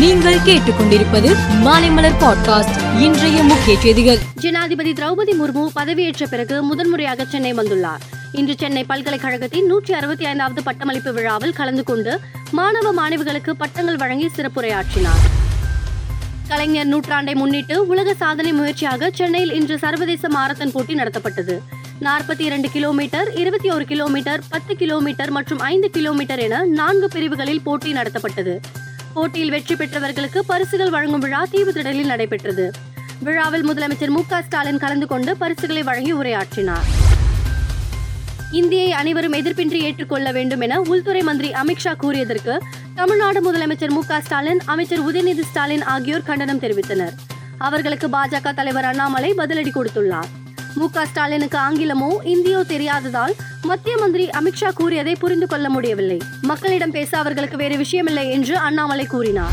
நீங்கள் கேட்டுக்கொண்டிருப்பது மாலைமலர் பாட்காஸ்ட் இன்றைய முக்கிய செய்திகள். ஜனாதிபதி திரௌபதி முர்மு பதவியேற்ற பிறகு முதன்முறையாக சென்னை வந்துள்ளார். இன்று சென்னை பல்கலைக்கழகத்தின் நூற்றி அறுபத்தி ஐந்தாவது பட்டமளிப்பு விழாவில் கலந்து கொண்டு மாணவ மாணவிகளுக்கு பட்டங்கள் வழங்கி சிறப்புரையாற்றினார். கலைஞர் நூற்றாண்டை முன்னிட்டு உலக சாதனை முயற்சியாக சென்னையில் இன்று சர்வதேச மாரத்தான் போட்டி நடத்தப்பட்டது. நாற்பத்தி இரண்டு கிலோமீட்டர் இருபத்தி ஒரு கிலோமீட்டர் பத்து கிலோமீட்டர் மற்றும் ஐந்து கிலோமீட்டர் என நான்கு பிரிவுகளில் போட்டி நடத்தப்பட்டது. போட்டியில் வெற்றி பெற்றவர்களுக்கு பரிசுகள் வழங்கும் விழா தீவுத்திடலில் நடைபெற்றது. விழாவில் முதலமைச்சர் மு ஸ்டாலின் கலந்து கொண்டு பரிசுகளை வழங்கி உரையாற்றினார். இந்தியை அனைவரும் எதிர்ப்பின்றி ஏற்றுக்கொள்ள வேண்டும் என உள்துறை மந்திரி அமித்ஷா கூறியதற்கு தமிழ்நாடு முதலமைச்சர் மு ஸ்டாலின் அமைச்சர் உதயநிதி ஸ்டாலின் ஆகியோர் கண்டனம் தெரிவித்தனர். அவர்களுக்கு பாஜக தலைவர் அண்ணாமலை பதிலடி கொடுத்துள்ளார். மு க ஸ்டாலினுக்கு ஆங்கிலமோ இந்தியோ தெரியாததால் மத்திய மந்திரி அமித்ஷா கூறியதை புரிந்து கொள்ள முடியவில்லை. மக்களிடம் பேச அவர்களுக்கு வேறு விஷயமில்லை என்று அண்ணாமலை கூறினார்.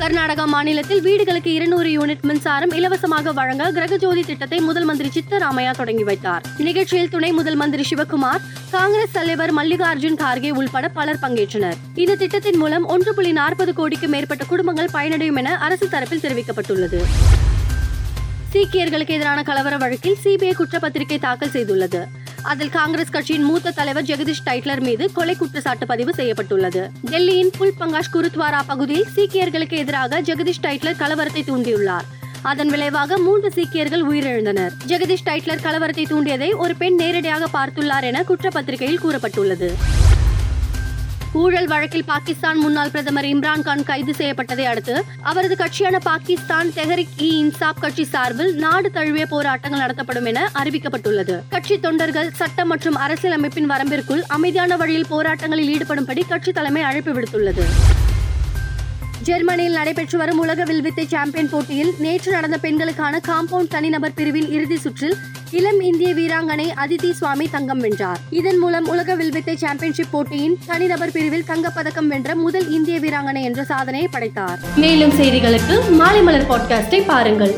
கர்நாடகா மாநிலத்தில் வீடுகளுக்கு இருநூறு யூனிட் மின்சாரம் இலவசமாக வழங்க கிரகஜோதி திட்டத்தை முதல் மந்திரி சித்தராமையா தொடங்கி வைத்தார். நிகழ்ச்சியில் துணை முதல் மந்திரி சிவகுமார் காங்கிரஸ் தலைவர் மல்லிகார்ஜுன் கார்கே உள்பட பலர் பங்கேற்றனர். இந்த திட்டத்தின் மூலம் ஒன்று புள்ளி நாற்பது கோடிக்கு மேற்பட்ட குடும்பங்கள் பயனடையும் என அரசு தரப்பில் தெரிவிக்கப்பட்டுள்ளது. சீக்கியர்களுக்கு எதிரான கலவர வழக்கில் சிபிஐ குற்றப்பத்திரிகை தாக்கல் செய்துள்ளது. அதில் காங்கிரஸ் கட்சியின் மூத்த தலைவர் ஜெகதீஷ் டைட்லர் மீது கொலை குற்றச்சாட்டு பதிவு செய்யப்பட்டுள்ளது. டெல்லியின் புல் பங்காஷ் குருத்வாரா பகுதியில் சீக்கியர்களுக்கு எதிராக ஜெகதீஷ் டைட்லர் கலவரத்தை தூண்டியுள்ளார். அதன் விளைவாக மூன்று சீக்கியர்கள் உயிரிழந்தனர். ஜெகதீஷ் டைட்லர் கலவரத்தை தூண்டியதை ஒரு பெண் நேரடியாக பார்த்துள்ளார் என குற்றப்பத்திரிகையில் கூறப்பட்டுள்ளது. ஊழல் வழக்கில் பாகிஸ்தான் முன்னாள் பிரதமர் இம்ரான்கான் கைது செய்யப்பட்டதை அடுத்து அவரது கட்சியான பாகிஸ்தான் தெஹரிக் இ இன்சாப் கட்சி சார்பில் நாடு தழுவிய போராட்டங்கள் நடத்தப்படும் என அறிவிக்கப்பட்டுள்ளது. கட்சி தொண்டர்கள் சட்டம் மற்றும் அரசியலமைப்பின் வரம்பிற்குள் அமைதியான வழியில் போராட்டங்களில் ஈடுபடும்படி கட்சி தலைமை அழைப்பு விடுத்துள்ளது. ஜெர்மனியில் நடைபெற்று வரும் உலக வில்வித்தை சாம்பியன் போட்டியில் நேற்று நடந்த பெண்களுக்கான காம்பவுண்ட் தனிநபர் பிரிவின் இறுதி சுற்றில் இளம் இந்திய வீராங்கனை அதிதி சுவாமி தங்கம் வென்றார். இதன் மூலம் உலக வில்வித்தை சாம்பியன்ஷிப் போட்டியின் தனிநபர் பிரிவில் தங்கப்பதக்கம் வென்ற முதல் இந்திய வீராங்கனை என்ற சாதனையை படைத்தார். மேலும் செய்திகளுக்கு மாலை மலர் பாட்காஸ்டை பாருங்கள்.